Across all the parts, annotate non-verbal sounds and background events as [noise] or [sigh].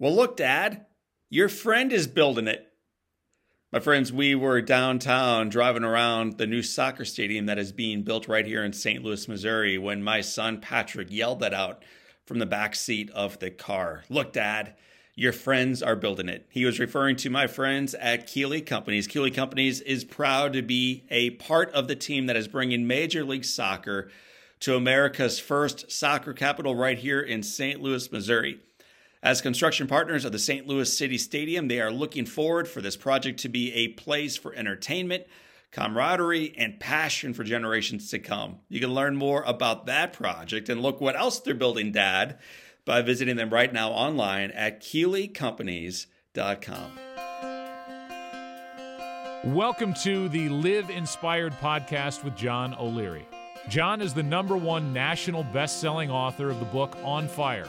Well, look, Dad, your friend is building it. My friends, we were downtown driving around the new soccer stadium that is being built right here in St. Louis, Missouri, when my son Patrick yelled that out from the back seat of the car. Look, Dad, your friends are building it. He was referring to my friends at Keeley Companies. Keeley Companies is proud to be a part of the team that is bringing Major League Soccer to America's first soccer capital right here in St. Louis, Missouri. As construction partners of the St. Louis City Stadium, they are looking forward for this project to be a place for entertainment, camaraderie, and passion for generations to come. You can learn more about that project and look what else they're building, Dad, by visiting them right now online at KeeleyCompanies.com. Welcome to the Live Inspired podcast with John O'Leary. John is the number one national best selling author of the book On Fire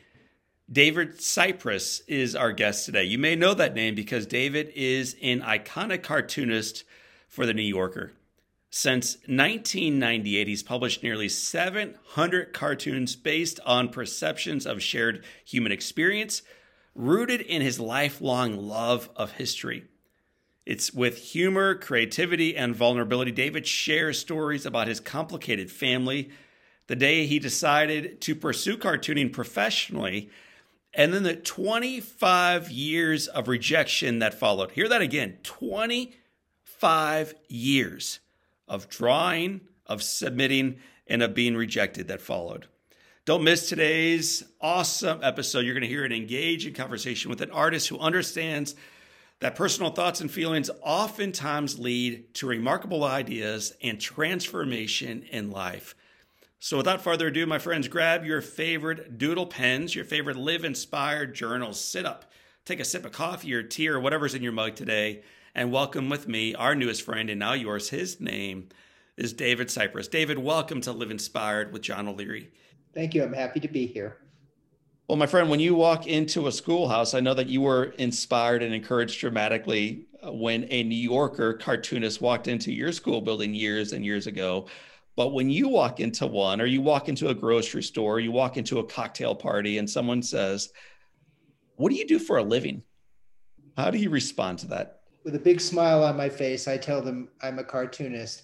David Sipress is our guest today. You may know that name because David is an iconic cartoonist for The New Yorker. Since 1998, he's published nearly 700 cartoons based on perceptions of shared human experience, rooted in his lifelong love of history. It's with humor, creativity, and vulnerability. David shares stories about his complicated family, the day he decided to pursue cartooning professionally, and then the 25 years of rejection that followed. Hear that again 25 years of drawing, of submitting, and of being rejected that followed. Don't miss today's awesome episode. You're going to hear an engaging conversation with an artist who understands that personal thoughts and feelings oftentimes lead to remarkable ideas and transformation in life. So, without further ado, my friends, grab your favorite doodle pens, your favorite live inspired journals, sit up, take a sip of coffee or tea or whatever's in your mug today, and welcome with me our newest friend and now yours. His name is David Sipress. David, welcome to Live Inspired with John O'Leary. Thank you. I'm happy to be here. Well, my friend, when you walk into a schoolhouse, I know that you were inspired and encouraged dramatically when a New Yorker cartoonist walked into your school building years and years ago. But when you walk into one, or you walk into a grocery store, you walk into a cocktail party, and someone says, What do you do for a living? How do you respond to that? With a big smile on my face, I tell them I'm a cartoonist.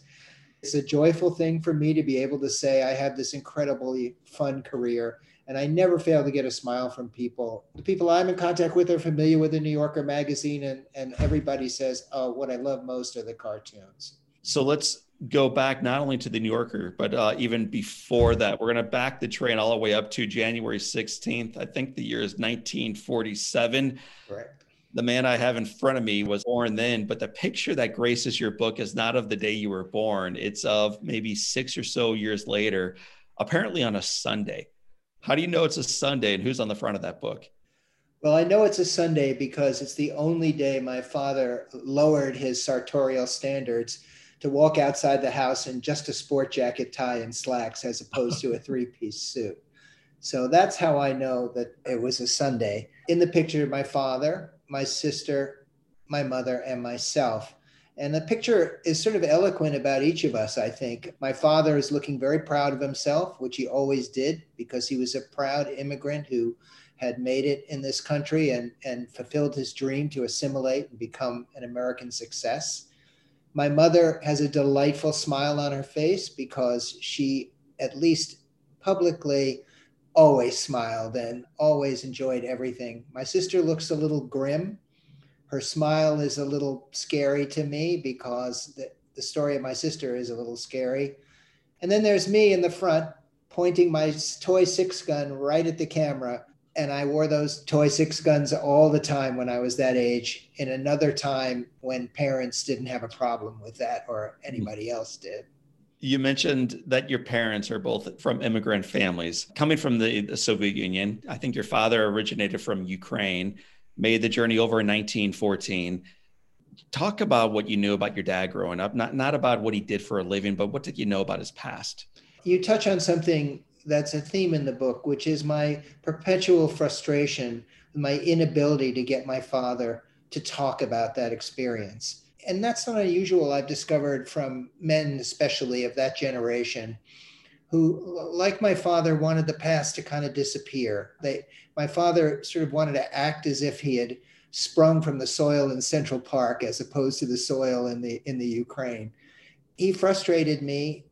It's a joyful thing for me to be able to say I have this incredibly fun career. And I never fail to get a smile from people. The people I'm in contact with are familiar with the New Yorker magazine, and, and everybody says, Oh, what I love most are the cartoons. So let's go back not only to the New Yorker, but uh, even before that. We're going to back the train all the way up to January 16th. I think the year is 1947. Correct. The man I have in front of me was born then, but the picture that graces your book is not of the day you were born. It's of maybe six or so years later, apparently on a Sunday. How do you know it's a Sunday and who's on the front of that book? Well, I know it's a Sunday because it's the only day my father lowered his sartorial standards to walk outside the house in just a sport jacket, tie, and slacks as opposed to a [laughs] three piece suit. So that's how I know that it was a Sunday. In the picture, my father, my sister, my mother, and myself. And the picture is sort of eloquent about each of us, I think. My father is looking very proud of himself, which he always did because he was a proud immigrant who had made it in this country and, and fulfilled his dream to assimilate and become an American success. My mother has a delightful smile on her face because she, at least publicly, always smiled and always enjoyed everything. My sister looks a little grim. Her smile is a little scary to me because the, the story of my sister is a little scary. And then there's me in the front pointing my toy six gun right at the camera and I wore those toy six guns all the time when I was that age. In another time when parents didn't have a problem with that or anybody else did. You mentioned that your parents are both from immigrant families coming from the, the Soviet Union. I think your father originated from Ukraine, made the journey over in 1914. talk about what you knew about your dad growing up, not, not about what he did for a living, but what did you know about his past? You touch on something that's a theme in the book, which is my perpetual frustration, my inability to get my father to talk about that experience. And that's not unusual, I've discovered from men, especially of that generation, who, like my father, wanted the past to kind of disappear. They, my father sort of wanted to act as if he had sprung from the soil in Central Park as opposed to the soil in the in the Ukraine. He frustrated me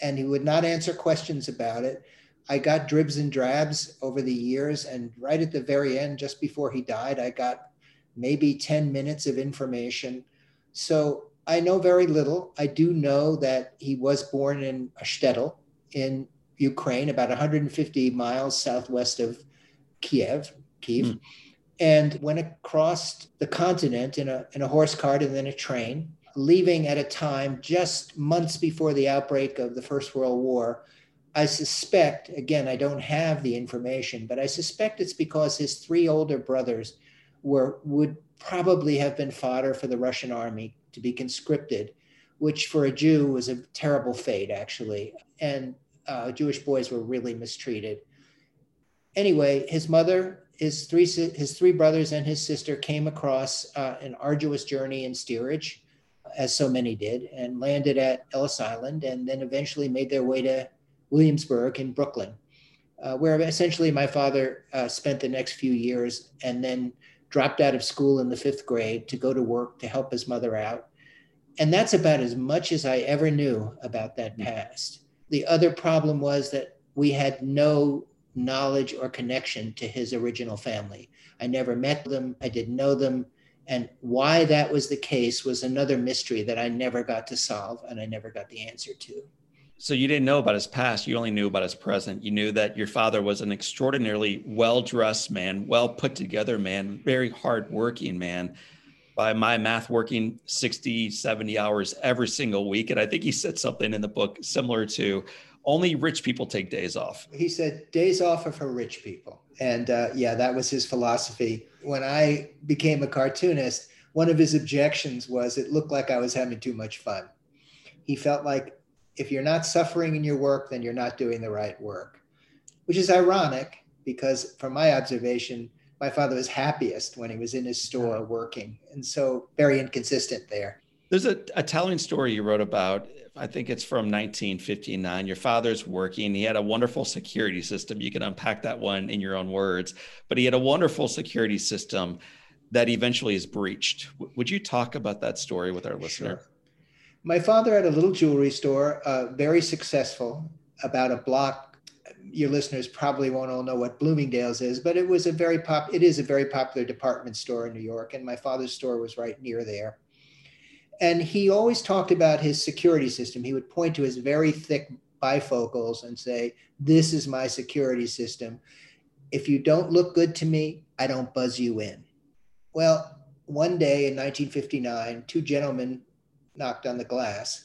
and he would not answer questions about it. I got dribs and drabs over the years and right at the very end just before he died I got maybe 10 minutes of information. So I know very little. I do know that he was born in a shtetl in Ukraine, about 150 miles southwest of Kiev, Kiev. Mm and went across the continent in a, in a horse cart and then a train, leaving at a time just months before the outbreak of the First World War. I suspect, again, I don't have the information, but I suspect it's because his three older brothers were would probably have been fodder for the Russian army to be conscripted, which for a Jew was a terrible fate, actually. And uh, Jewish boys were really mistreated. Anyway, his mother his three his three brothers and his sister came across uh, an arduous journey in steerage, as so many did, and landed at Ellis Island, and then eventually made their way to Williamsburg in Brooklyn, uh, where essentially my father uh, spent the next few years, and then dropped out of school in the fifth grade to go to work to help his mother out, and that's about as much as I ever knew about that past. The other problem was that we had no knowledge or connection to his original family. I never met them, I didn't know them. And why that was the case was another mystery that I never got to solve and I never got the answer to. So you didn't know about his past, you only knew about his present. You knew that your father was an extraordinarily well-dressed man, well put together man, very hardworking man. By my math, working 60, 70 hours every single week. And I think he said something in the book similar to only rich people take days off. He said, days off are for rich people. And uh, yeah, that was his philosophy. When I became a cartoonist, one of his objections was it looked like I was having too much fun. He felt like if you're not suffering in your work, then you're not doing the right work, which is ironic because, from my observation, my father was happiest when he was in his store working. And so, very inconsistent there. There's a, a telling story you wrote about I think it's from 1959. Your father's working. He had a wonderful security system. You can unpack that one in your own words, but he had a wonderful security system that eventually is breached. would you talk about that story with our listener? Sure. My father had a little jewelry store, uh, very successful, about a block. Your listeners probably won't all know what Bloomingdale's is, but it was a very pop. It is a very popular department store in New York, and my father's store was right near there. And he always talked about his security system. He would point to his very thick bifocals and say, This is my security system. If you don't look good to me, I don't buzz you in. Well, one day in 1959, two gentlemen knocked on the glass.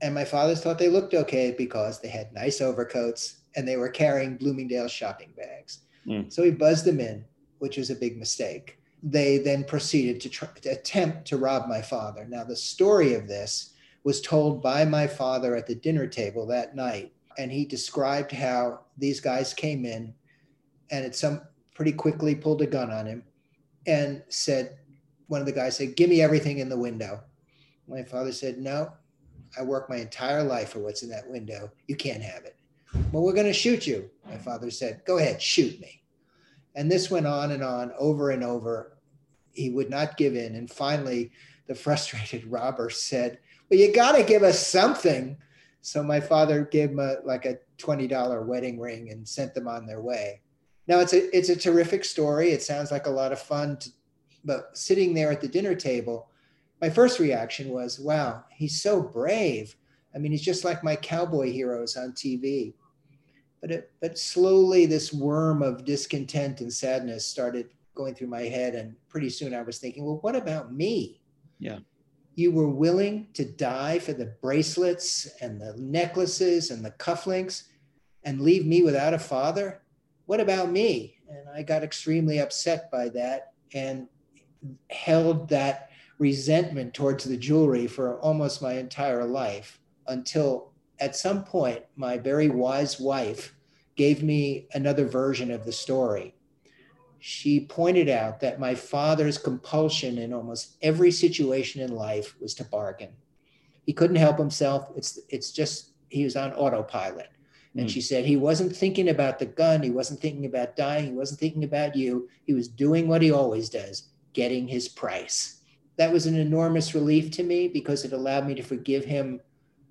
And my fathers thought they looked okay because they had nice overcoats and they were carrying Bloomingdale's shopping bags. Mm. So he buzzed them in, which was a big mistake they then proceeded to, try, to attempt to rob my father. Now, the story of this was told by my father at the dinner table that night. And he described how these guys came in and it some pretty quickly pulled a gun on him and said, one of the guys said, Give me everything in the window. My father said, No, I work my entire life for what's in that window. You can't have it. Well, we're going to shoot you. My father said, Go ahead, shoot me. And this went on and on over and over. He would not give in. And finally, the frustrated [laughs] robber said, Well, you got to give us something. So my father gave him a, like a $20 wedding ring and sent them on their way. Now it's a it's a terrific story. It sounds like a lot of fun, to, but sitting there at the dinner table, my first reaction was, "Wow, he's so brave." I mean, he's just like my cowboy heroes on TV. But it, but slowly this worm of discontent and sadness started going through my head, and pretty soon I was thinking, well, what about me? Yeah. You were willing to die for the bracelets and the necklaces and the cufflinks and leave me without a father? What about me? And I got extremely upset by that and held that resentment towards the jewelry for almost my entire life until at some point my very wise wife gave me another version of the story. She pointed out that my father's compulsion in almost every situation in life was to bargain. He couldn't help himself. It's it's just he was on autopilot. And mm. she said he wasn't thinking about the gun, he wasn't thinking about dying, he wasn't thinking about you. He was doing what he always does, getting his price. That was an enormous relief to me because it allowed me to forgive him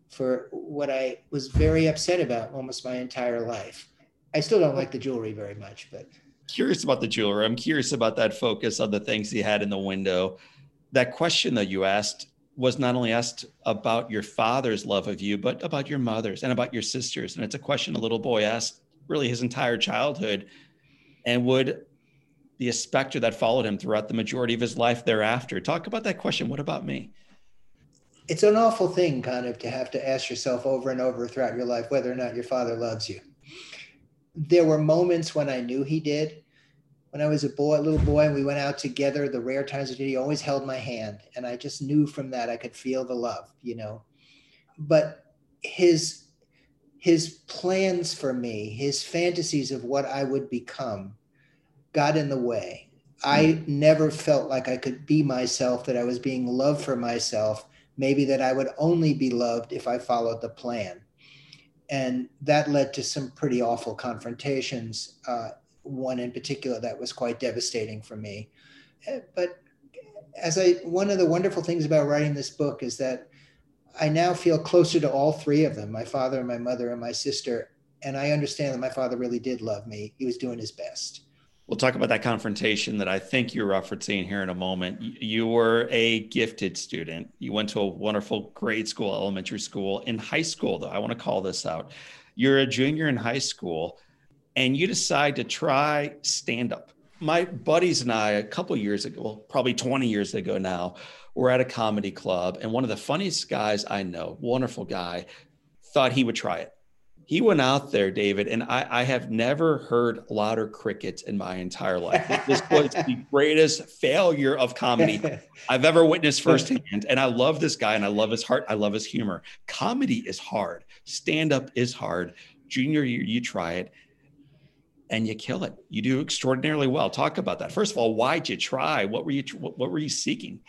for what I was very upset about almost my entire life. I still don't like the jewelry very much, but curious about the jewelry. I'm curious about that focus on the things he had in the window. That question that you asked was not only asked about your father's love of you, but about your mother's and about your sisters. And it's a question a little boy asked really his entire childhood and would be a specter that followed him throughout the majority of his life thereafter. Talk about that question. What about me? It's an awful thing, kind of, to have to ask yourself over and over throughout your life whether or not your father loves you. There were moments when I knew he did, when I was a boy, a little boy, and we went out together, the rare times that he always held my hand. And I just knew from that I could feel the love, you know. But his his plans for me, his fantasies of what I would become got in the way. I never felt like I could be myself, that I was being loved for myself, maybe that I would only be loved if I followed the plan. And that led to some pretty awful confrontations uh, one in particular that was quite devastating for me. Eh, but as I, one of the wonderful things about writing this book is that I now feel closer to all three of them my father, and my mother, and my sister. And I understand that my father really did love me. He was doing his best. We'll talk about that confrontation that I think you're referencing here in a moment. You were a gifted student. You went to a wonderful grade school, elementary school. In high school, though, I want to call this out. You're a junior in high school and you decide to try stand up. My buddies and I, a couple years ago, well, probably 20 years ago now, were at a comedy club, and one of the funniest guys I know, wonderful guy, thought he would try it. He went out there, David, and I, I have never heard louder crickets in my entire life. This was the [laughs] greatest failure of comedy I've ever witnessed firsthand. And I love this guy and I love his heart. I love his humor. Comedy is hard, stand up is hard. Junior year, you try it and you kill it. You do extraordinarily well. Talk about that. First of all, why'd you try? What were you what, were you seeking?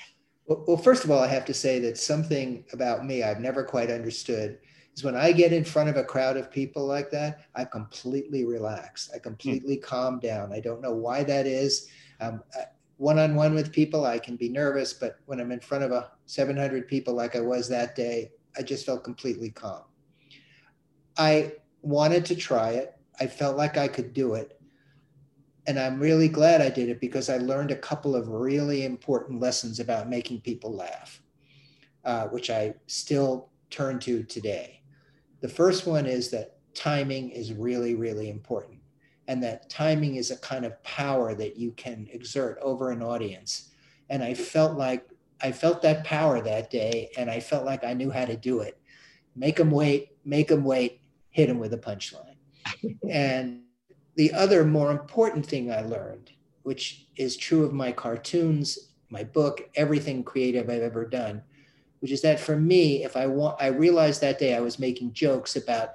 Well, first of all, I have to say that something about me I've never quite understood is when I get in front of a crowd of people like that, I completely relax. I completely hmm. calm down. I don't know why that is. Um, one-on-one with people, I can be nervous, but when I'm in front of a 700 people like I was that day, I just felt completely calm. I wanted to try it. I felt like I could do it. And I'm really glad I did it because I learned a couple of really important lessons about making people laugh, uh, which I still turn to today. The first one is that timing is really, really important. And that timing is a kind of power that you can exert over an audience. And I felt like I felt that power that day, and I felt like I knew how to do it. Make them wait, make them wait, hit them with a punchline [laughs] and the other more important thing I learned, which is true of my cartoons, my book, everything creative I've ever done, which is that for me, if I want, I realized that day I was making jokes about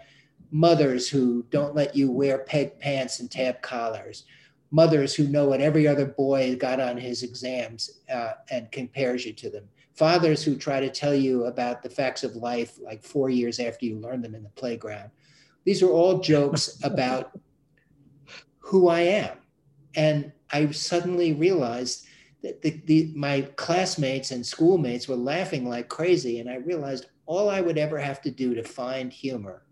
mothers who don't let you wear peg pants and tab collars, mothers who know what every other boy got on his exams uh, and compares you to them, fathers who try to tell you about the facts of life like four years after you learn them in the playground these are all jokes [laughs] about who I am. And I suddenly realized the, the, my classmates and schoolmates were laughing like crazy. And I realized all I would ever have to do to find humor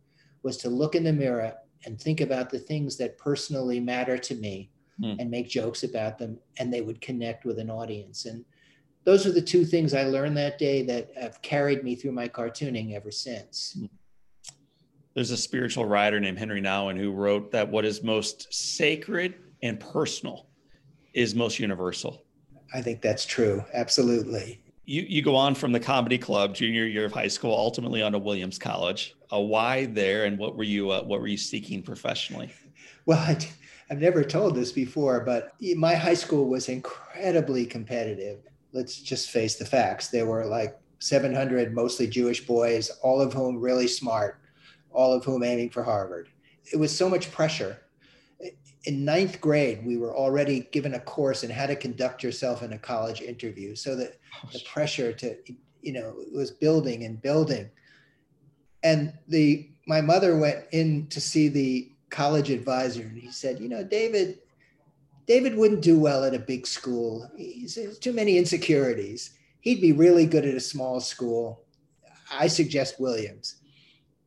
was to look in the mirror and think about the things that personally matter to me mm. and make jokes about them. And they would connect with an audience. And those are the two things I learned that day that have carried me through my cartooning ever since. Mm there's a spiritual writer named Henri Nouwen who wrote that what is most sacred and personal is most universal. I think that's true. Absolutely. You, you go on from the comedy club junior year of high school, ultimately on to Williams College. A why there, and what were you uh, what were you seeking professionally? [laughs] Well, I, I've never told this before, but my high school was incredibly competitive. let's just face the facts. There were like 700 mostly Jewish boys, all of whom really smart, all of whom aiming for Harvard. It was so much pressure. In ninth grade, we were already given a course in how to conduct yourself in a college interview. So that the pressure to, you know, was building and building. And the my mother went in to see the college advisor, and he said, you know, David, David wouldn't do well at a big school. He's, too many insecurities. He'd be really good at a small school. I suggest Williams.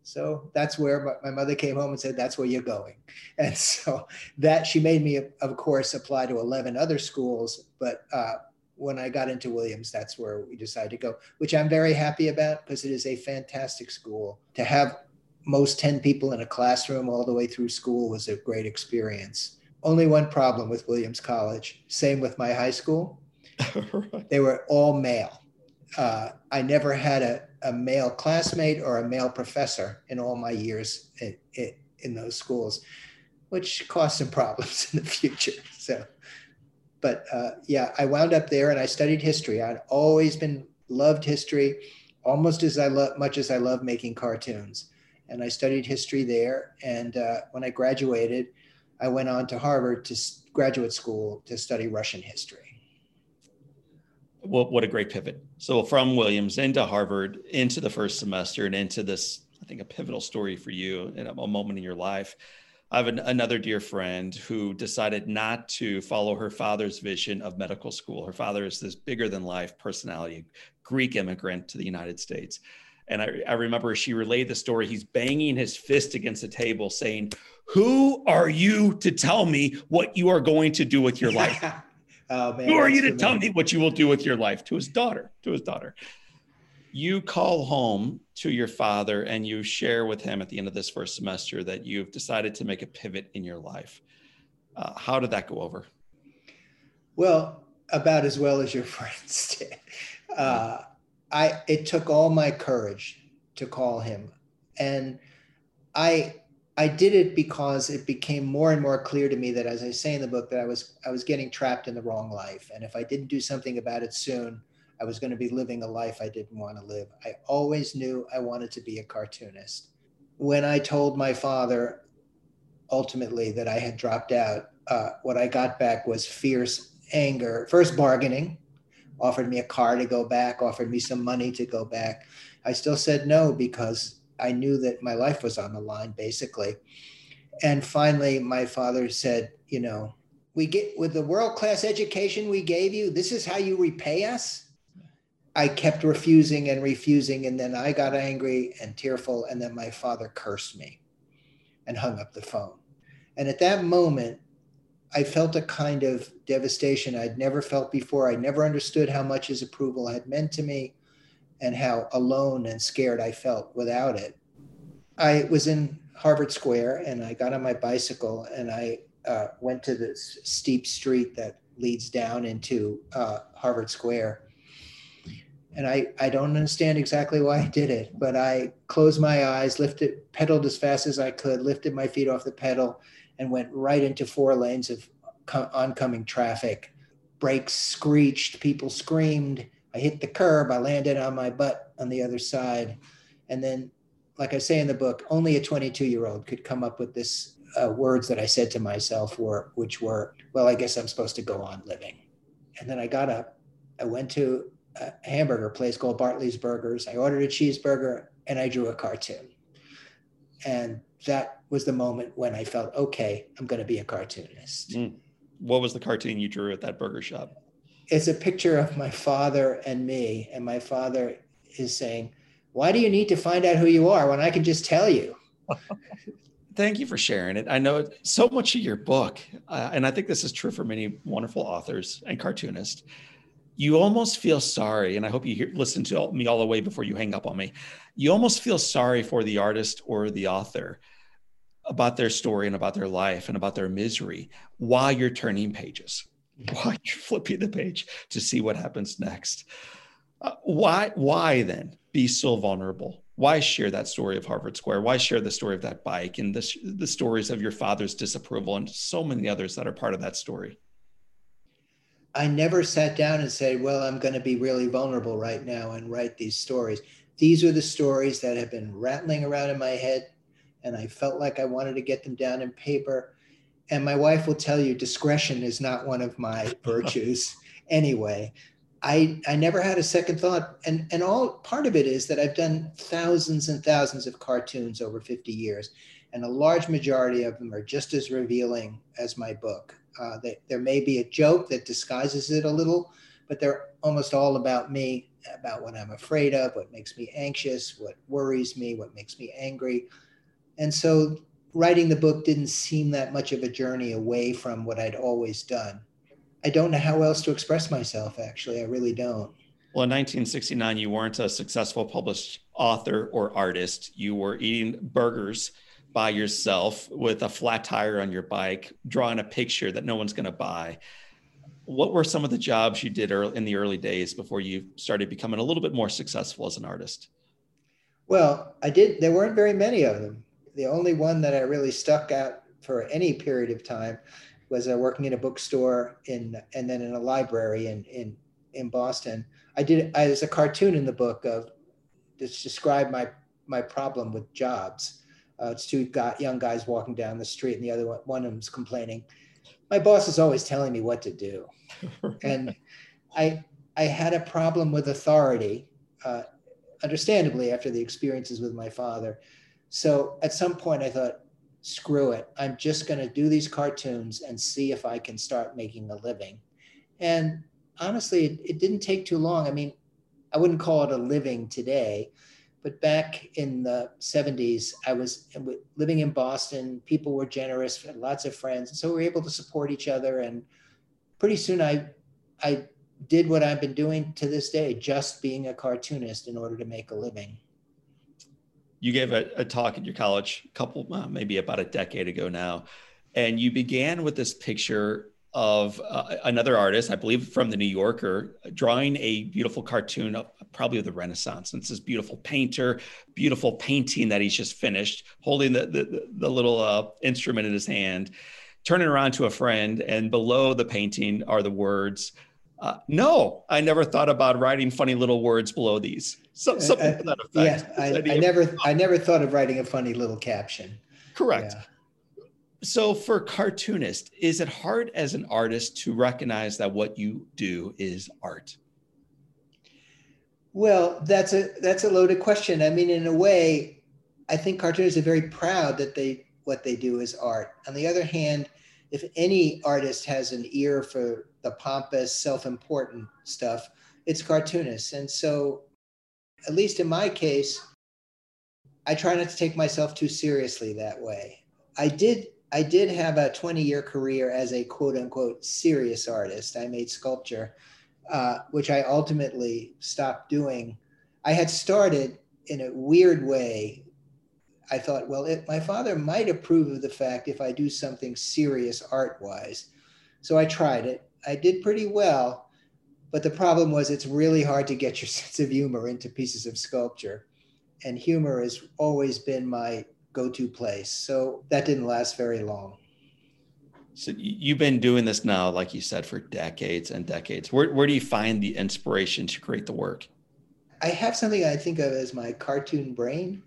So that's where my, mother came home and said, That's where you're going. [laughs] And so that she made me, of course, apply to 11 other schools. But uh, when I got into Williams, that's where we decided to go, which I'm very happy about because it is a fantastic school. To have most 10 people in a classroom all the way through school was a great experience. Only one problem with Williams College. Same with my high school. [laughs] They were all male. Uh, I never had a, a male classmate or a male professor in all my years in, in, in those schools, which caused some problems [laughs] in the future. So, but uh, yeah, I wound up there and I studied history. I'd always been loved history, almost as I love much as I love making cartoons. And I studied history there. And uh, when I graduated, I went on to Harvard to graduate school to study Russian history. What, what a great pivot. So from Williams into Harvard, into the first semester, and into this, I think, a pivotal story for you and a moment in your life. I have an, another dear friend who decided not to follow her father's vision of medical school. Her father is this bigger than life personality, Greek immigrant to the United States. And I, I remember she relayed the story. He's banging his fist against the table saying, Who are you to tell me what you are going to do with your life? [laughs] oh, man, Who are you to tell me what you will do with your life? To his daughter, to his daughter. You call home to your father and you share with him at the end of this first semester that you've decided to make a pivot in your life. Uh, how did that go over? Well, about as well as your [laughs] friends did. Uh, I it took all my courage to call him, and I I did it because it became more and more clear to me that, as I say in the book, that I was I was getting trapped in the wrong life, and if I didn't do something about it soon, I was going to be living a life I didn't want to live. I always knew I wanted to be a cartoonist. When I told my father, ultimately that I had dropped out, uh, what I got back was fierce anger, first bargaining, offered me a car to go back, offered me some money to go back. I still said no because I knew that my life was on the line, basically. And finally, my father said, You know, we get with the world class education we gave you, this is how you repay us. I kept refusing and refusing. And then I got angry and tearful. And then my father cursed me and hung up the phone. And at that moment, I felt a kind of devastation I'd never felt before. I never understood how much his approval had meant to me and how alone and scared I felt without it. I was in Harvard Square and I got on my bicycle and I uh, went to this steep street that leads down into uh, Harvard Square. And I, I don't understand exactly why I did it, but I closed my eyes, lifted, pedaled as fast as I could, lifted my feet off the pedal, and went right into four lanes of oncoming traffic. Brakes screeched, people screamed. I hit the curb, I landed on my butt on the other side. And then, like I say in the book, only a 22 year old could come up with this uh, words that I said to myself were, which were, well, I guess I'm supposed to go on living. And then I got up, I went to a hamburger place called Bartley's Burgers. I ordered a cheeseburger and I drew a cartoon. And that was the moment when I felt, okay, I'm going to be a cartoonist. Mm. What was the cartoon you drew at that burger shop? It's a picture of my father and me. And my father is saying, Why do you need to find out who you are when I can just tell you? [laughs] Thank you for sharing it. I know so much of your book, uh, and I think this is true for many wonderful authors and cartoonists. You almost feel sorry, and I hope you hear, listen to me all the way before you hang up on me. You almost feel sorry for the artist or the author about their story and about their life and about their misery while you're turning pages, you're flipping the page to see what happens next. Uh, why, why then be so vulnerable? Why share that story of Harvard Square? Why share the story of that bike and the, the stories of your father's disapproval and so many others that are part of that story? I never sat down and said, well, I'm going to be really vulnerable right now and write these stories. These are the stories that have been rattling around in my head, and I felt like I wanted to get them down in paper. And my wife will tell you discretion is not one of my [laughs] virtues anyway. I, I never had a second thought. And, and all part of it is that I've done thousands and thousands of cartoons over 50 years, and a large majority of them are just as revealing as my book. Uh, they, there may be a joke that disguises it a little, but they're almost all about me, about what I'm afraid of, what makes me anxious, what worries me, what makes me angry. And so writing the book didn't seem that much of a journey away from what I'd always done. I don't know how else to express myself, actually. I really don't. Well, in 1969, you weren't a successful published author or artist. You were eating burgers by yourself with a flat tire on your bike, drawing a picture that no one's going to buy. What were some of the jobs you did in the early days before you started becoming a little bit more successful as an artist? Well, I did. There weren't very many of them. The only one that I really stuck out for any period of time was uh, working in a bookstore in and then in a library in in in Boston. I did I was a cartoon in the book of just describe my my problem with jobs. Uh, it's two got young guys walking down the street, and the other one one of them's complaining. My boss is always telling me what to do, [laughs] and I I had a problem with authority, uh, understandably after the experiences with my father. So at some point, I thought screw it. I'm just going to do these cartoons and see if I can start making a living. And honestly, it, it, didn't take too long. I mean, I wouldn't call it a living today, but back in the 70s, I was living in Boston. People were generous, had lots of friends. So we were able to support each other. And pretty soon I, I did what I've been doing to this day, just being a cartoonist in order to make a living you gave a, a talk at your college a couple, uh, maybe about a decade ago now, and you began with this picture of uh, another artist, I believe from the New Yorker, drawing a beautiful cartoon of probably of the Renaissance. And it's this beautiful painter, beautiful painting that he's just finished, holding the the, the little uh, instrument in his hand, turning around to a friend, and below the painting are the words. Uh, no, I never thought about writing funny little words below these. So, something uh, to that effect. Yeah, I, I never, [laughs] I never thought of writing a funny little caption. Correct. Yeah. So, for cartoonist, is it hard as an artist to recognize that what you do is art? Well, that's a that's a loaded question. I mean, in a way, I think cartoonists are very proud that they what they do is art. On the other hand, if any artist has an ear for the pompous, self-important stuff, it's cartoonists. And so at least in my case, I try not to take myself too seriously that way. I did I did have a 20 year career as a quote unquote serious artist. I made sculpture, uh, which I ultimately stopped doing. I had started in a weird way. I thought, well, it, my father might approve of the fact if I do something serious art wise. So I tried it. I did pretty well, but the problem was it's really hard to get your [laughs] sense of humor into pieces of sculpture. And humor has always been my go to place. So that didn't last very long. So you've been doing this now, like you said, for decades and decades. Where, where do you find the inspiration to create the work? I have something I think of as my cartoon brain.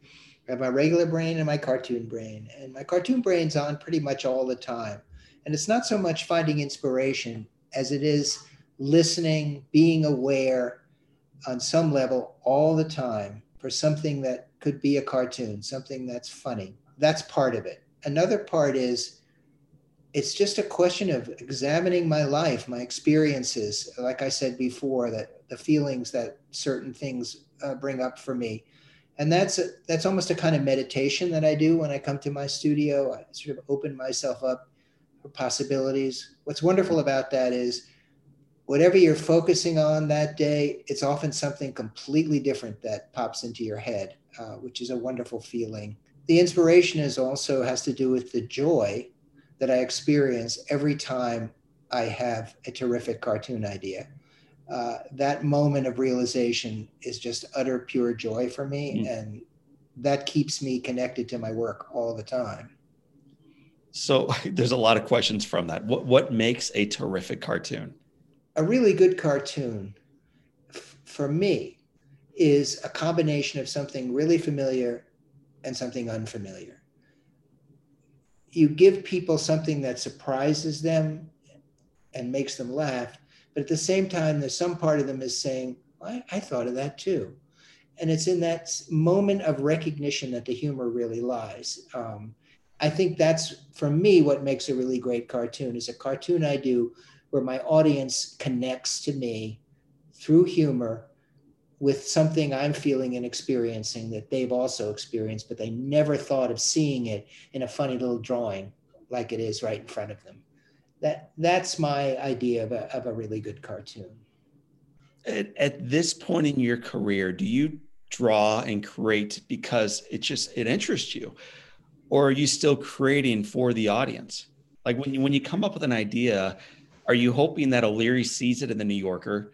I have my regular brain and my cartoon brain. And my cartoon brain's on pretty much all the time. And it's not so much finding inspiration as it is listening, being aware on some level all the time for something that could be a cartoon, something that's funny. That's part of it. Another part is it's just a question of examining my life, my experiences. Like I said before, that the feelings that certain things uh, bring up for me. And that's a, that's almost a kind of meditation that I do when I come to my studio. I sort of open myself up for possibilities. What's wonderful about that is whatever you're focusing on that day, it's often something completely different that pops into your head, uh, which is a wonderful feeling. The inspiration is also has to do with the joy that I experience every time I have a terrific cartoon idea. Uh, that moment of realization is just utter pure joy for me, mm. and that keeps me connected to my work all the time. So [laughs] there's a lot of questions from that. What what makes a terrific cartoon? A really good cartoon f- for me is a combination of something really familiar and something unfamiliar. You give people something that surprises them and makes them laugh, but at the same time, there's some part of them is saying, I, I thought of that too. And it's in that moment of recognition that the humor really lies. Um, I think that's for me what makes a really great cartoon is a cartoon I do where my audience connects to me through humor with something I'm feeling and experiencing that they've also experienced, but they never thought of seeing it in a funny little drawing like it is right in front of them. That that's my idea of a, of a really good cartoon. At, at this point in your career, do you draw and create because it just it interests you, or are you still creating for the audience? Like when you when you come up with an idea, are you hoping that O'Leary sees it in the New Yorker?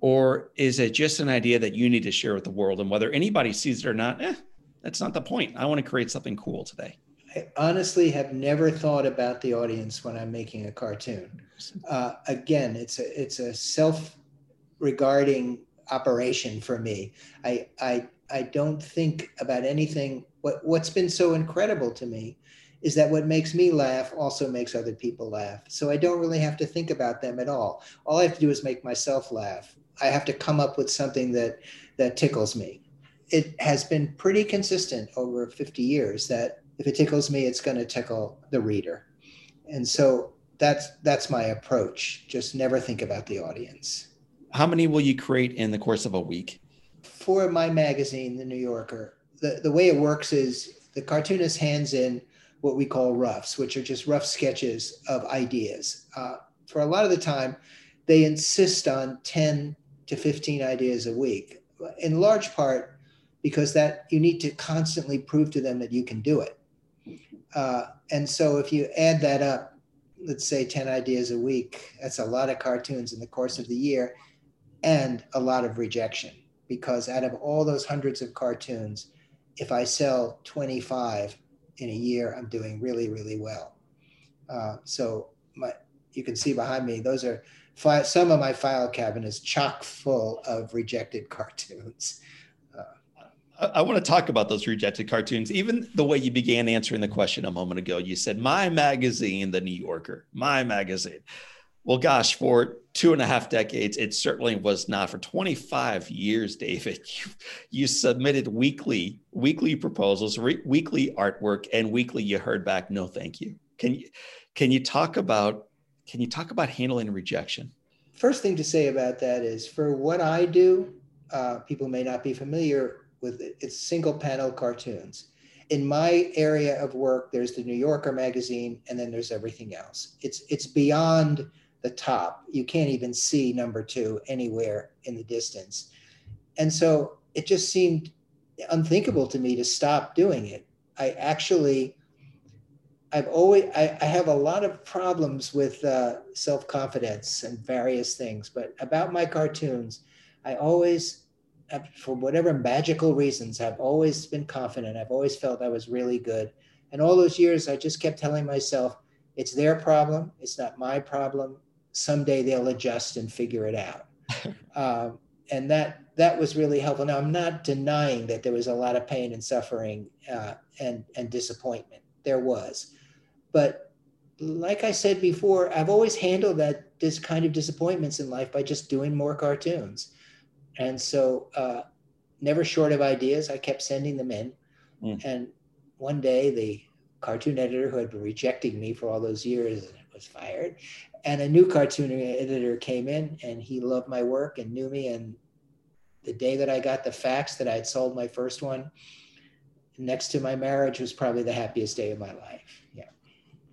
Or is it just an idea that you need to share with the world? And whether anybody sees it or not, eh, that's not the point. I want to create something cool today. I honestly have never thought about the audience when I'm making a cartoon. Uh, again, it's a it's a self-regarding operation for me. I I I don't think about anything. What what's been so incredible to me is that what makes me laugh also makes other people laugh. So I don't really have to think about them at all. All I have to do is make myself laugh. I have to come up with something that that tickles me. It has been pretty consistent over 50 years that if it tickles me, it's going to tickle the reader. And so that's that's my approach. Just never think about the audience. How many will you create in the course of a week? For my magazine, The New Yorker, the, the way it works is the cartoonist hands in what we call roughs, which are just rough sketches of ideas. Uh, for a lot of the time, they insist on 10 to 15 ideas a week, in large part because that you need to constantly prove to them that you can do it. Uh, and so if you add that up, let's say 10 ideas a week, that's a lot of cartoons in the course of the year and a lot of rejection because out of all those hundreds of cartoons, if I sell 25, in a year, I'm doing really, really well. Uh, so my, you can see behind me, those are some of my file cabinets chock full of rejected [laughs] cartoons. I, I want to talk about those rejected cartoons. Even the way you began answering the question a moment ago, you said, My magazine, The New Yorker, my magazine. Well, gosh, for two and a half decades, it certainly was not. For 25 years, [laughs] David, you, you submitted weekly weekly proposals, re- weekly artwork, and weekly you heard back, no, thank you. Can you can you talk about can you talk about handling rejection? First thing to say about that is, for what I do, uh, people may not be familiar with it. It's single panel cartoons. In my area of work, there's the New Yorker magazine, and then there's everything else. It's it's beyond the top. You can't even see number two anywhere in the distance. And so it just seemed unthinkable to me to stop doing it. I actually, I've always, I, I have a lot of problems with uh, self confidence and various things, but about my cartoons, I always, for whatever magical reasons, I've always been confident. I've always felt I was really good. And all those years, I just kept telling myself, it's their problem. It's not my problem someday they'll adjust and figure it out. [laughs] um, and that that was really helpful. Now I'm not denying that there was a lot of pain and suffering uh, and and disappointment. There was, but like I said before, I've always handled that this kind of disappointments in life by just doing more cartoons, and so uh, never short of ideas. I kept sending them in, mm. and one day the cartoon editor who had been rejecting me for all those years was fired and a new cartoon editor came in and he loved my work and knew me. And the day that i got the fax that i'd sold my first one next to my marriage was probably the happiest day of my life. Yeah.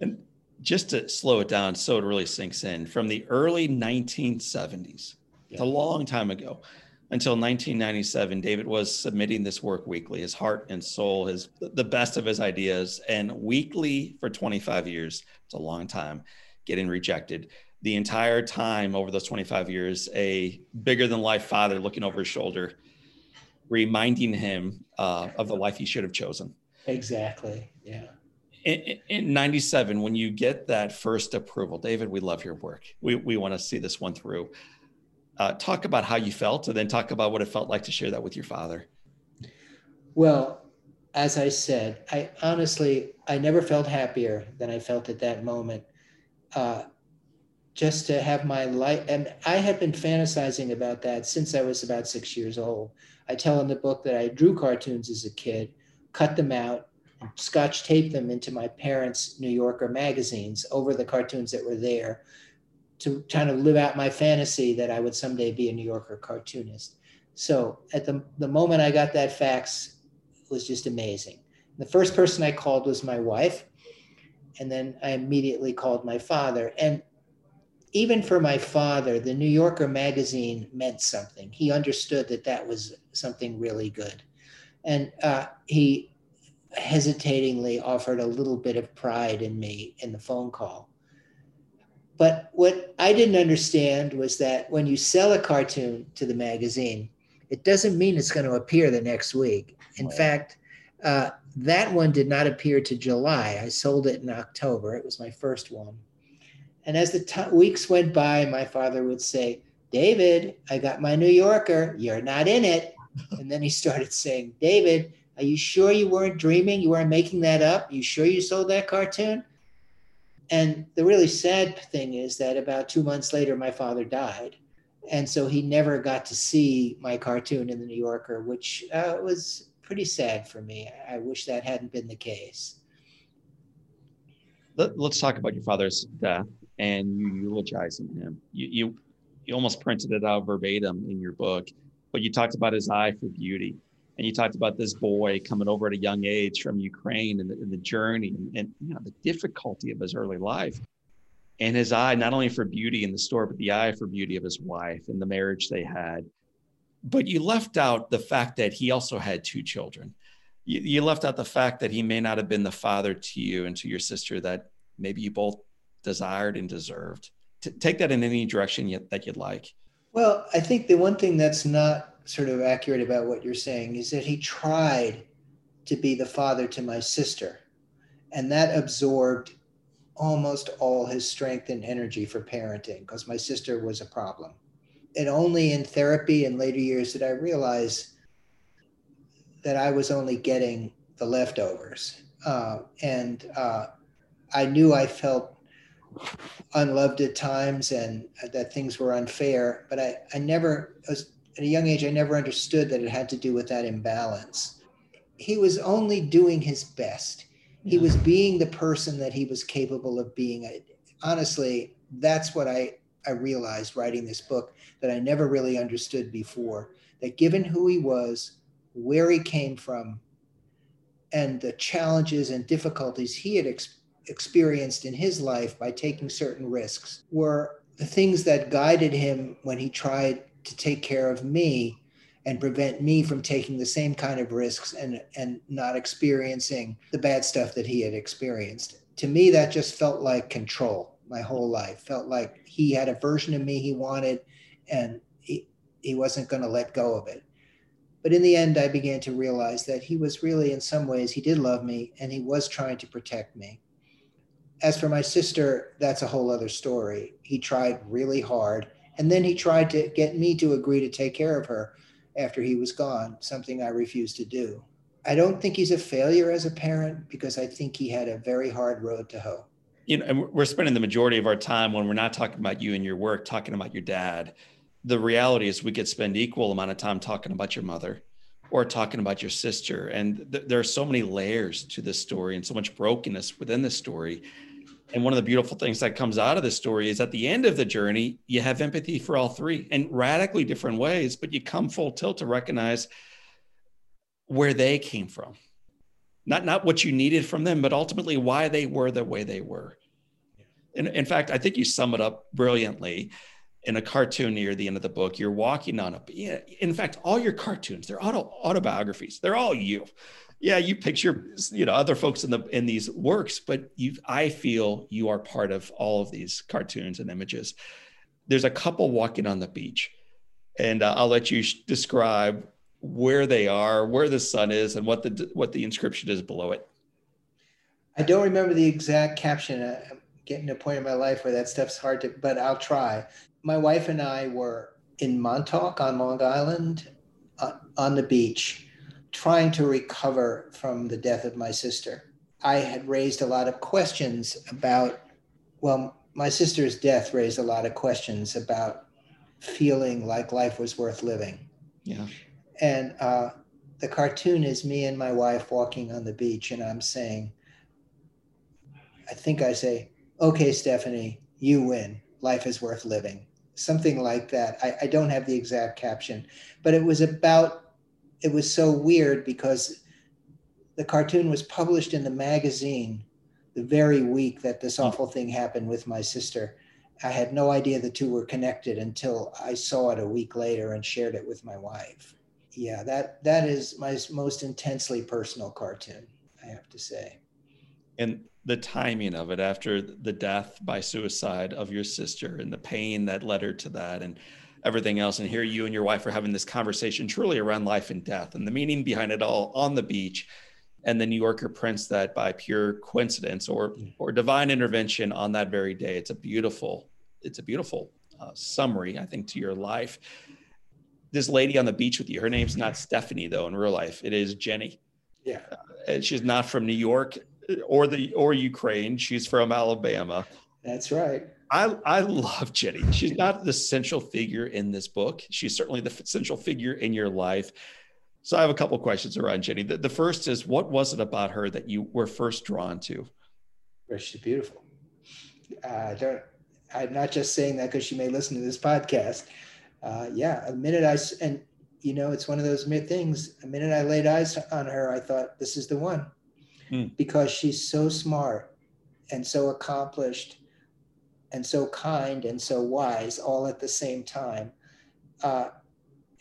And just to slow it down so it really sinks in from the early 1970s yeah. a long time ago until 1997 david was submitting this work weekly his heart and soul his the best of his ideas. And weekly for 25 years it's a long time getting rejected. The entire time over those 25 years a bigger than life father looking over his shoulder reminding him uh, of the life he should have chosen. Exactly yeah. In, in 97 when you get that first approval david we love your work. We, we want to see this one through. Uh, talk about how you felt and then talk about what it felt like to share that with your father. Well as i said i honestly i never felt happier than i felt at that moment uh, just to have my life and i had been fantasizing about that since i was about six years old i tell in the book that i drew cartoons as a kid cut them out scotch taped them into my parents' New Yorker magazines over the cartoons that were there to kind of live out my fantasy that I would someday be a New Yorker cartoonist. So at the, the moment I got that fax was just amazing. The first person I called was my wife, and then I immediately called my father. And even for my father, the New Yorker magazine meant something. He understood that that was something really good. And uh, he hesitatingly offered a little bit of pride in me in the phone call. But what I didn't understand was that when you sell a cartoon to the magazine, it doesn't mean it's going to appear the next week. In right. fact, uh, that one did not appear to July. I sold it in October. It was my first one. And as the t- weeks went by, my father would say, David, I got my New Yorker. You're not in it. And then he started saying, David, are you sure you weren't dreaming? You weren't making that up? You sure you sold that cartoon? And the really sad thing is that about two months later, my father died. And so he never got to see my cartoon in the New Yorker, which uh, was pretty sad for me. I wish that hadn't been the case. Let, us talk about your father's death and you eulogizing him. You, you, you almost printed it out verbatim in your book, but you talked about his eye for beauty and you talked about this boy coming over at a young age from Ukraine and the, and the journey and, and, you know the difficulty of his early life, and his eye not only for beauty in the store, but the eye for beauty of his wife and the marriage they had. But you left out the fact that he also had two children. You, you left out the fact that he may not have been the father to you and to your sister that maybe you both desired and deserved. T- take that in any direction yet that you'd like. Well, I think the one thing that's not sort of accurate about what you're saying is that he tried to be the father to my sister. And that absorbed almost all his strength and energy for parenting because my sister was a problem. And only in therapy in later years did I realize that I was only getting the leftovers. Uh, and uh, I knew I felt unloved at times and that things were unfair, but I, I never, was at a young age, I never understood that it had to do with that imbalance. He was only doing his best. He was being the person that he was capable of being. Honestly, that's what I, I realized writing this book that I never really understood before. That given who he was, where he came from, and the challenges and difficulties he had ex- experienced in his life by taking certain risks, were the things that guided him when he tried to take care of me and prevent me from taking the same kind of risks and and not experiencing the bad stuff that he had experienced. To me, that just felt like control. My whole life felt like he had a version of me he wanted, and he he wasn't going to let go of it. But in the end, I began to realize that he was really, in some ways, he did love me, and he was trying to protect me. As for my sister, that's a whole other story. He tried really hard and then he tried to get me to agree to take care of her after he was gone, something I refused to do. I don't think he's a failure as a parent because I think he had a very hard road to hoe. You know, and we're spending the majority of our time when we're not talking about you and your work, talking about your dad. The reality is we could spend equal amount of time talking about your mother or talking about your sister. And th- there are so many layers to this story and so much brokenness within this story and one of the beautiful things that comes out of this story is at the end of the journey, you have empathy for all three in radically different ways, but you come full tilt to recognize where they came from. Not, not what you needed from them, but ultimately why they were the way they were. And in fact, I think you sum it up brilliantly in a cartoon near the end of the book. You're walking on a, in fact, all your cartoons, they're auto, autobiographies. They're all you yeah, you picture you know other folks in the in these works, but you I feel you are part of all of these cartoons and images. There's a couple walking on the beach, and uh, I'll let you sh- describe where they are, where the sun is, and what the what the inscription is below it. I don't remember the exact caption. Getting to a point in my life where that stuff's hard to, but I'll try. My wife and I were in Montauk on Long Island uh, on the beach, trying to recover from the death of my sister. I had raised a lot of questions about, well, my sister's death raised a lot of questions about feeling like life was worth living. Yeah. And uh, the cartoon is me and my wife walking on the beach, and I'm saying, I think I say, okay, Stephanie, you win. Life is worth living. Something like that. I, I don't have the exact caption, but it was about, it was so weird because the cartoon was published in the magazine the very week that this hmm. awful thing happened with my sister. I had no idea the two were connected until I saw it a week later and shared it with my wife. Yeah, that that is my most intensely personal cartoon, I have to say. And the timing of it after the death by suicide of your sister and the pain that led her to that and everything else and here you and your wife are having this conversation truly around life and death and the meaning behind it all on the beach and the New Yorker prints that by pure coincidence or or divine intervention on that very day. It's a beautiful, it's a beautiful uh, summary, I think, to your life. This lady on the beach with you, her name's not Stephanie though in real life. It is Jenny. Yeah, uh, she's not from New York or the or Ukraine. She's from Alabama. That's right. I, I love Jenny. She's not the central figure in this book. She's certainly the central figure in your life so I have a couple questions around Jenny. The, the, first is, what was it about her that you were first drawn to? Well, she's beautiful. Uh, don't, I'm not just saying that because she may listen to this podcast. Uh, yeah, a minute I and you know it's one of those things. A minute I laid eyes on her, I thought this is the one hmm. because she's so smart and so accomplished and so kind and so wise all at the same time. Uh,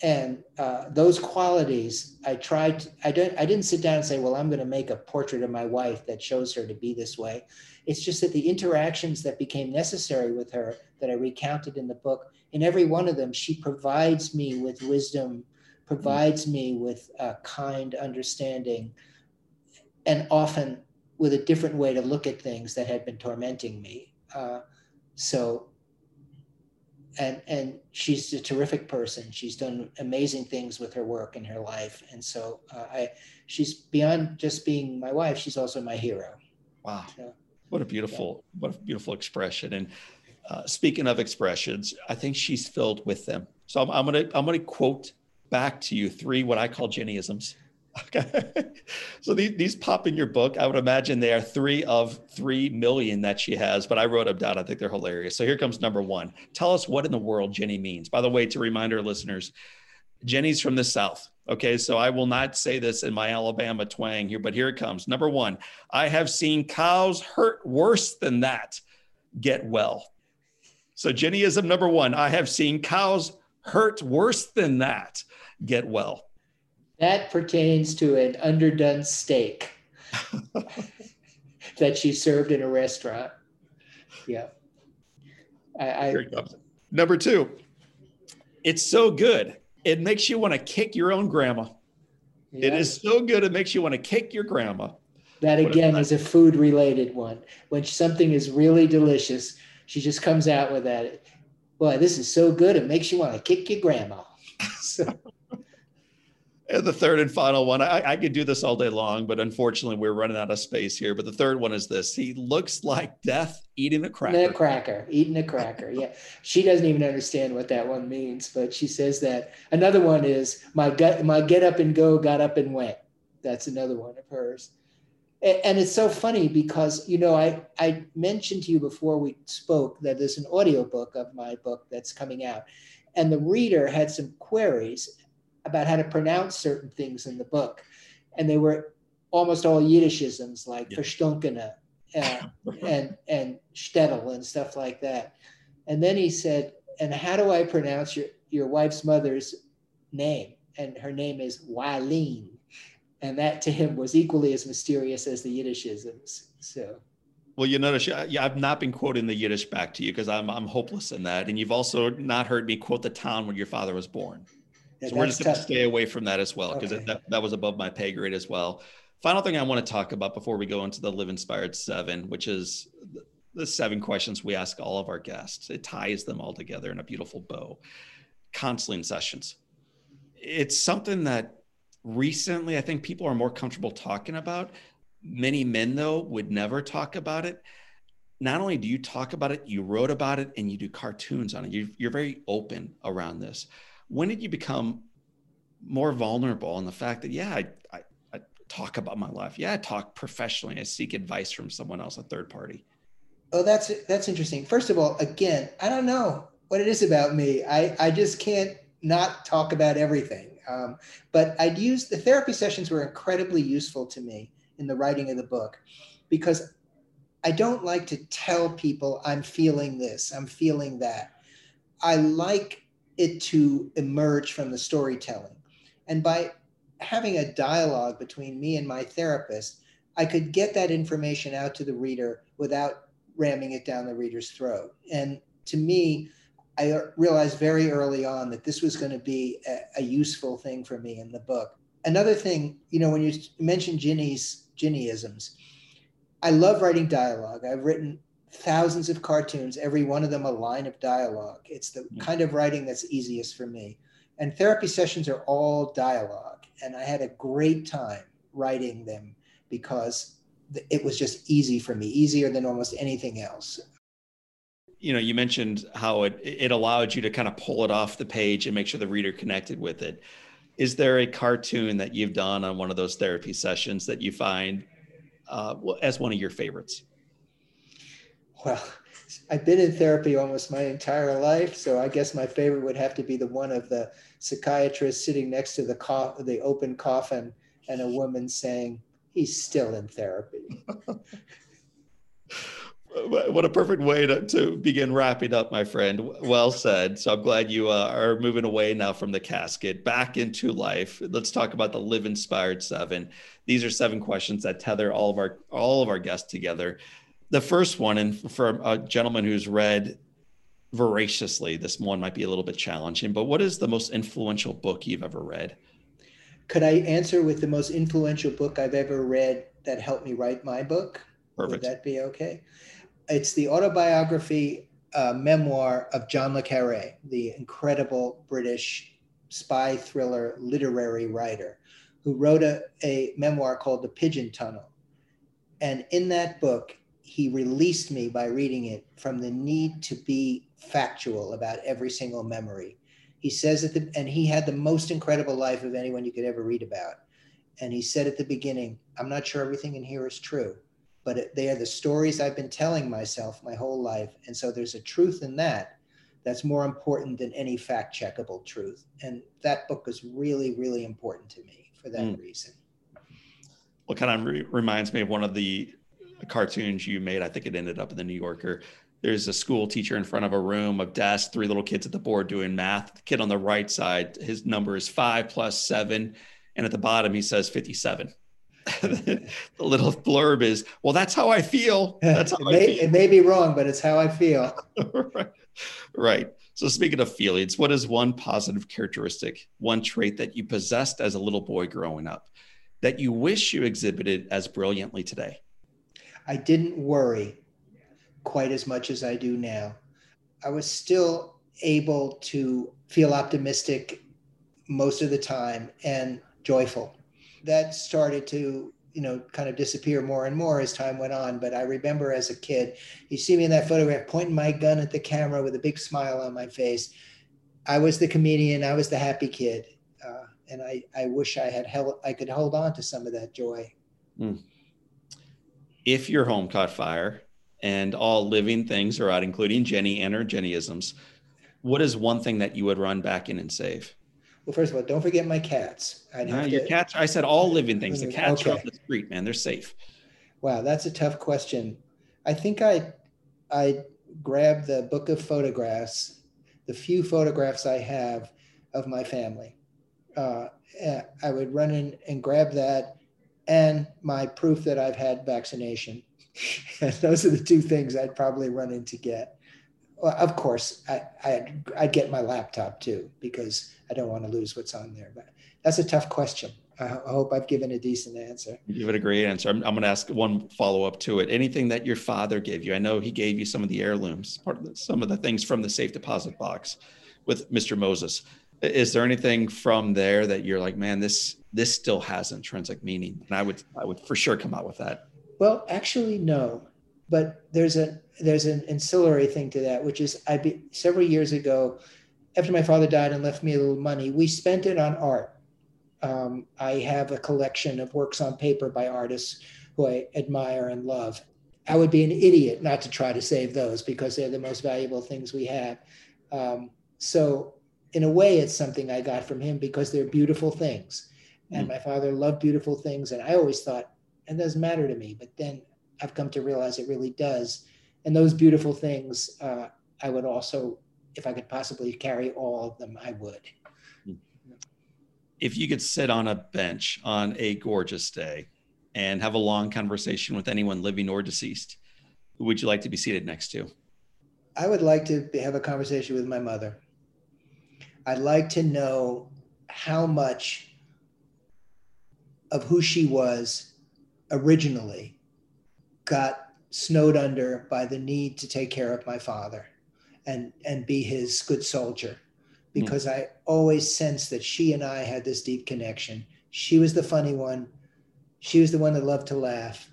and uh, those qualities i tried i didn't i didn't sit down and say well i'm going to make a portrait of my wife that shows her to be this way it's just that the interactions that became necessary with her that i recounted in the book in every one of them she provides me with wisdom provides me with a kind understanding and often with a different way to look at things that had been tormenting me uh, so and and she's a terrific person. She's done amazing things with her work and her life, and so uh, I she's beyond just being my wife. She's also my hero. Wow, so, what a beautiful yeah. what a beautiful expression. And uh, speaking of expressions, I think she's filled with them. So I'm, I'm gonna I'm gonna quote back to you three what I call Jennyisms. Okay. [laughs] so these, these pop in your book. I would imagine they are three of three million that she has, but I wrote them down. I think they're hilarious. So here comes number one. Tell us what in the world Jenny means. By the way, to remind our listeners, Jenny's from the South. Okay. So I will not say this in my Alabama twang here, but here it comes. Number one, I have seen cows hurt worse than that get well. So Jennyism number one, I have seen cows hurt worse than that get well. That pertains to an underdone steak [laughs] that she served in a restaurant. Yeah. I, I Number two, it's so good. It makes you want to kick your own grandma. Yeah. It is so good. It makes you want to kick your grandma. That again is a food related one. When something is really delicious, she just comes out with that. Boy, this is so good. It makes you want to kick your grandma. [laughs] so. And the third and final one, I, I, could do this all day long, but unfortunately, we're running out of space here. But the third one is this: he looks like death eating a cracker. Eating a cracker, eating a cracker. [laughs] Yeah, she doesn't even understand what that one means, but she says that. Another one is my gut, my get up and go, got up and went. That's another one of hers. And, and it's so funny because you know I I mentioned to you before we spoke that there's an audio book of my book that's coming out, and the reader had some queries about how to pronounce certain things in the book. And they were almost all Yiddishisms like yeah. uh, [laughs] and, and shtetl and stuff like that. And then he said, and how do I pronounce your, your wife's mother's name? And her name is Wileen. And that to him was equally as mysterious as the Yiddishisms. So. Well, you notice, yeah, I've not been quoting the Yiddish back to you because I'm I'm hopeless in that, and you've also not heard me quote the town where your father was born. So we're just going to stay away from that as well because okay. that, that was above my pay grade as well. Final thing I want to talk about before we go into the Live Inspired Seven, which is the seven questions we ask all of our guests. It ties them all together in a beautiful bow. Counseling sessions. It's something that recently I think people are more comfortable talking about. Many men, though, would never talk about it. Not only do you talk about it, you wrote about it and you do cartoons on it. You, you're very open around this. When did you become more vulnerable in the fact that, yeah, I, I, I talk about my life. Yeah, I talk professionally. I seek advice from someone else, a third party. Oh, that's that's interesting. First of all, again, I don't know what it is about me. I I just can't not talk about everything. Um, but I'd use the therapy sessions were incredibly useful to me in the writing of the book because I don't like to tell people I'm feeling this, I'm feeling that. I like it to emerge from the storytelling. And by having a dialogue between me and my therapist, I could get that information out to the reader without ramming it down the reader's throat. And to me, I realized very early on that this was going to be a, a, useful thing for me in the book. Another thing, you know, when you mentioned Jenny's Jennyisms, I love writing dialogue. I've written thousands of cartoons, every one of them a line of dialogue. It's the mm. kind of writing that's easiest for me. And therapy sessions are all dialogue. And I had a great time writing them because it was just easy for me, easier than almost anything else. You know, you mentioned how it it allowed you to kind of pull it off the page and make sure the reader connected with it. Is there a cartoon that you've done on one of those therapy sessions that you find uh, as one of your favorites? Well, I've been in therapy almost my entire life, so I guess my favorite would have to be the one of the psychiatrist sitting next to the co- the open coffin and a woman saying, he's still in therapy. [laughs] what a perfect way to, to begin wrapping up, my friend. Well said. So I'm glad you uh, are moving away now from the casket back into life. Let's talk about the Live Inspired Seven. These are seven questions that tether all of our all of our guests together. The first one, and for a gentleman who's read voraciously, this one might be a little bit challenging. But what is the most influential book you've ever read? could I answer with the most influential book I've ever read that helped me write my book? Perfect. Would that be okay? It's the autobiography uh, memoir of John le Carre, the incredible British spy thriller literary writer, who wrote a, a memoir called The Pigeon Tunnel. And in that book, he released me by reading it from the need to be factual about every single memory. He says that, the and he had the most incredible life of anyone you could ever read about. And he said at the beginning i'm not sure everything in here is true but it, they are the stories i've been telling myself my whole life. And so there's a truth in that that's more important than any fact checkable truth. And that book is really really important to me for that mm. reason. Well kind of re- reminds me of one of the cartoons you made i think it ended up in the new yorker there's a school teacher in front of a room of desks, three little kids at the board doing math. The kid on the right side, his number is five plus seven. And at the bottom, he says 57. [laughs] the little blurb is, well, that's how I feel. [laughs] That's how it, may, feel. it may be wrong, but it's how I feel. [laughs] right. right. So, speaking of feelings, what is one positive characteristic, one trait that you possessed as a little boy growing up that you wish you exhibited as brilliantly today? I didn't worry quite as much as I do now. I was still able to feel optimistic most of the time and joyful. That started to, you know, kind of disappear more and more as time went on. But I remember as a kid, you see me in that photograph pointing my gun at the camera with a big smile on my face. I was the comedian, I was the happy kid. Uh, and I, I wish I had held, I could hold on to some of that joy. Mm. If your home caught fire, and all living things are out, including Jenny and her Jennyisms. What is one thing that you would run back in and save? Well, first of all, don't forget my cats. I'd no, your to, cats. I said all living things. The cats okay. are on the street, man. They're safe. Wow, that's a tough question. I think I I grab the book of photographs, the few photographs I have of my family. Uh, I would run in and grab that and my proof that I've had vaccination [laughs] those are the two things I'd probably run in to get. Well, of course, I, I'd, I'd get my laptop too because I don't want to lose what's on there. But that's a tough question. I hope I've given a decent answer. You give it a great answer. I'm, I'm going to ask one follow up to it. Anything that your father gave you? I know he gave you some of the heirlooms, part of the, some of the things from the safe deposit box with Mr. Moses. Is there anything from there that you're like, man, this this still has intrinsic meaning? And I would I would for sure come out with that. Well, actually, no. But there's a there's an ancillary thing to that, which is I be several years ago, after my father died and left me a little money, we spent it on art um, I have a collection of works on paper by artists who I admire and love. I would be an idiot not to try to save those because they're the most valuable things we have. Um, so, in a way, it's something I got from him because they're beautiful things. And mm. my father loved beautiful things. And I always thought, it doesn't matter to me. But then I've come to realize it really does. And those beautiful things, uh, I would also, if I could possibly carry all of them, I would if you could sit on a bench on a gorgeous day and have a long conversation with anyone living or deceased, who would you like to be seated next to? I would like to have a conversation with my mother. I'd like to know how much of who she was originally got snowed under by the need to take care of my father and and be his good soldier Hmm. because mm. I always sensed that she and I had this deep connection. She was the funny one. She was the one that loved to laugh.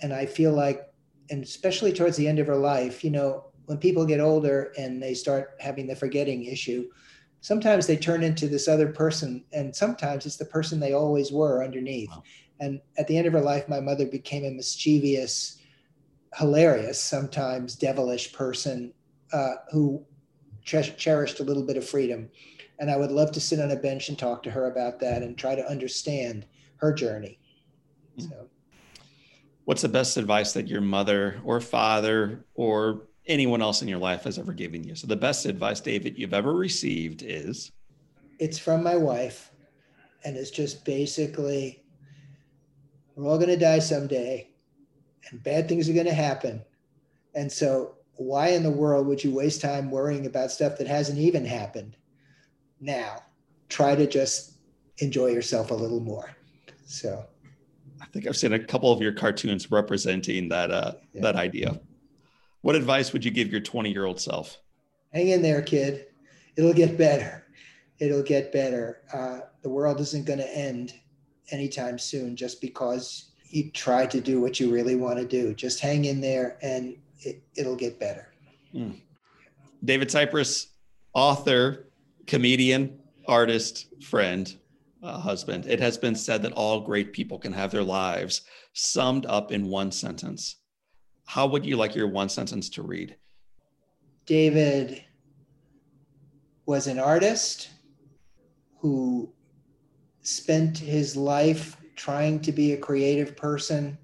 And I feel like, and especially towards the end of her life, you know, when people get older and they start having the forgetting issue, sometimes they turn into this other person. And sometimes it's the person they always were underneath. Wow. And at the end of her life, my mother became a mischievous, hilarious, sometimes devilish person uh, who cherished a little bit of freedom. And I would love to sit on a bench and talk to her about that and try to understand her journey. Hmm. So. What's the best advice that your mother or father or anyone else in your life has ever given you? So, the best advice, David, you've ever received is? It's from my wife. And it's just basically, we're all going to die someday, and bad things are going to happen. And so why in the world would you waste time worrying about stuff that hasn't even happened? Now, try to just enjoy yourself a little more. So, I think I've seen a couple of your cartoons representing that uh, yeah. that idea. What advice would you give your 20 year old self? Hang in there, kid. It'll get better. It'll get better. Uh, the world isn't going to end anytime soon just because you try to do what you really want to do. Just hang in there and it, will get better. Mm. David Sipress, author, comedian, artist, friend, uh, husband. It has been said that all great people can have their lives summed up in one sentence. How would you like your one sentence to read? David was an artist who spent his life trying to be a creative person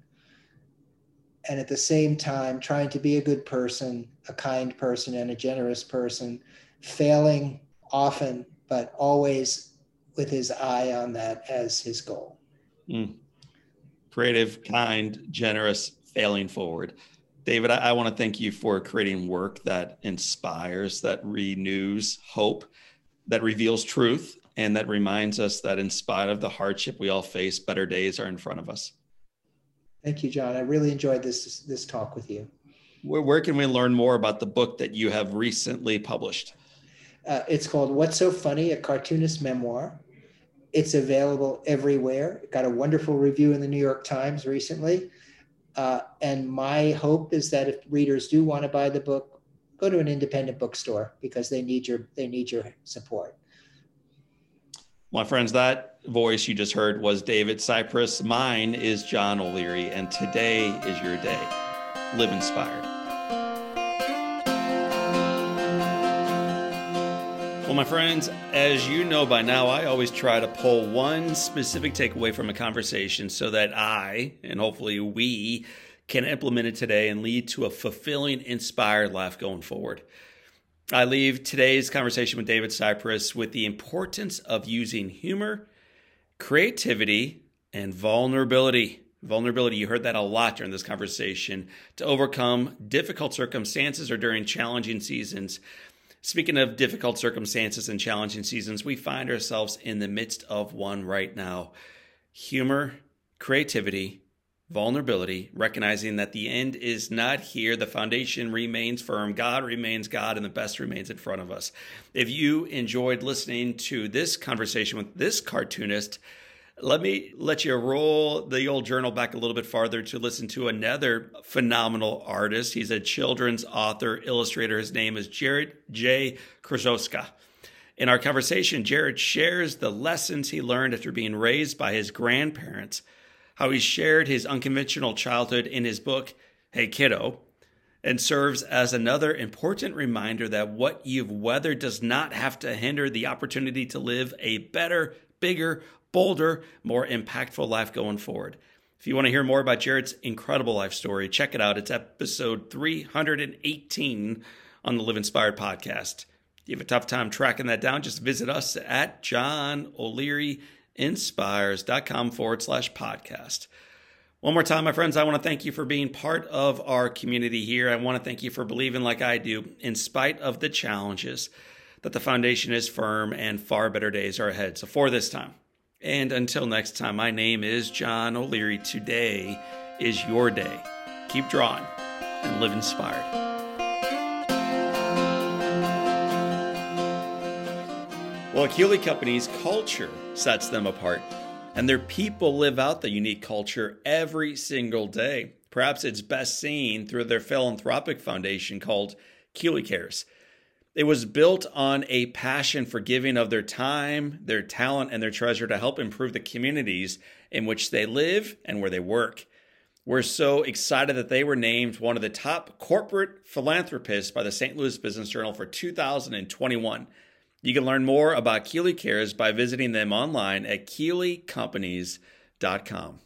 and at the same time trying to be a good person, a kind person, and a generous person, failing often, but always with his eye on that as his goal. Mm. Creative, kind, generous, failing forward. David, I, I want to thank you for creating work that inspires, that renews hope, that reveals truth, and that reminds us that in spite of the hardship we all face, better days are in front of us. Thank you, John. I really enjoyed this this talk with you. Where, where can we learn more about the book that you have recently published? Uh, it's called What's So Funny, a cartoonist memoir. It's available everywhere. It got a wonderful review in the New York Times recently. Uh, and my hope is that if readers do want to buy the book, go to an independent bookstore because they need your they need your support. My friends, that voice you just heard was David Sipress. Mine is John O'Leary, and today is your day. Live inspired. Well, my friends, as you know by now, I always try to pull one specific takeaway from a conversation so that I, and hopefully we, can implement it today and lead to a fulfilling, inspired life going forward. I leave today's conversation with David Sipress with the importance of using humor, creativity, and vulnerability. Vulnerability, you heard that a lot during this conversation, to overcome difficult circumstances or during challenging seasons. Speaking of difficult circumstances and challenging seasons, we find ourselves in the midst of one right now. humor, creativity, vulnerability, recognizing that the end is not here. The foundation remains firm. God remains God, and the best remains in front of us. If you enjoyed listening to this conversation with this cartoonist, let me let you roll the old journal back a little bit farther to listen to another phenomenal artist. He's a children's author, illustrator. His name is Jarrett J. Krosoczka. In our conversation, Jarrett shares the lessons he learned after being raised by his grandparents, how he shared his unconventional childhood in his book, Hey Kiddo, and serves as another important reminder that what you've weathered does not have to hinder the opportunity to live a better, bigger, bolder, more impactful life going forward. If you want to hear more about Jarrett's incredible life story, check it out. It's episode 318 on the Live Inspired podcast. If you have a tough time tracking that down, just visit us at johnolearyinspires.com forward slash podcast. One more time, my friends, I want to thank you for being part of our community here. I want to thank you for believing, like I do, in spite of the challenges, that the foundation is firm and far better days are ahead. So, for this time, and until next time, my name is John O'Leary. Today is your day. Keep drawing and live inspired. Well, Keeley Company's culture sets them apart, and their people live out the unique culture every single day. Perhaps it's best seen through their philanthropic foundation called Keeley Cares. It was built on a passion for giving of their time, their talent, and their treasure to help improve the communities in which they live and where they work. We're so excited that they were named one of the top corporate philanthropists by the St. Louis Business Journal for 2021. You can learn more about Keeley Cares by visiting them online at keeleycompanies.com.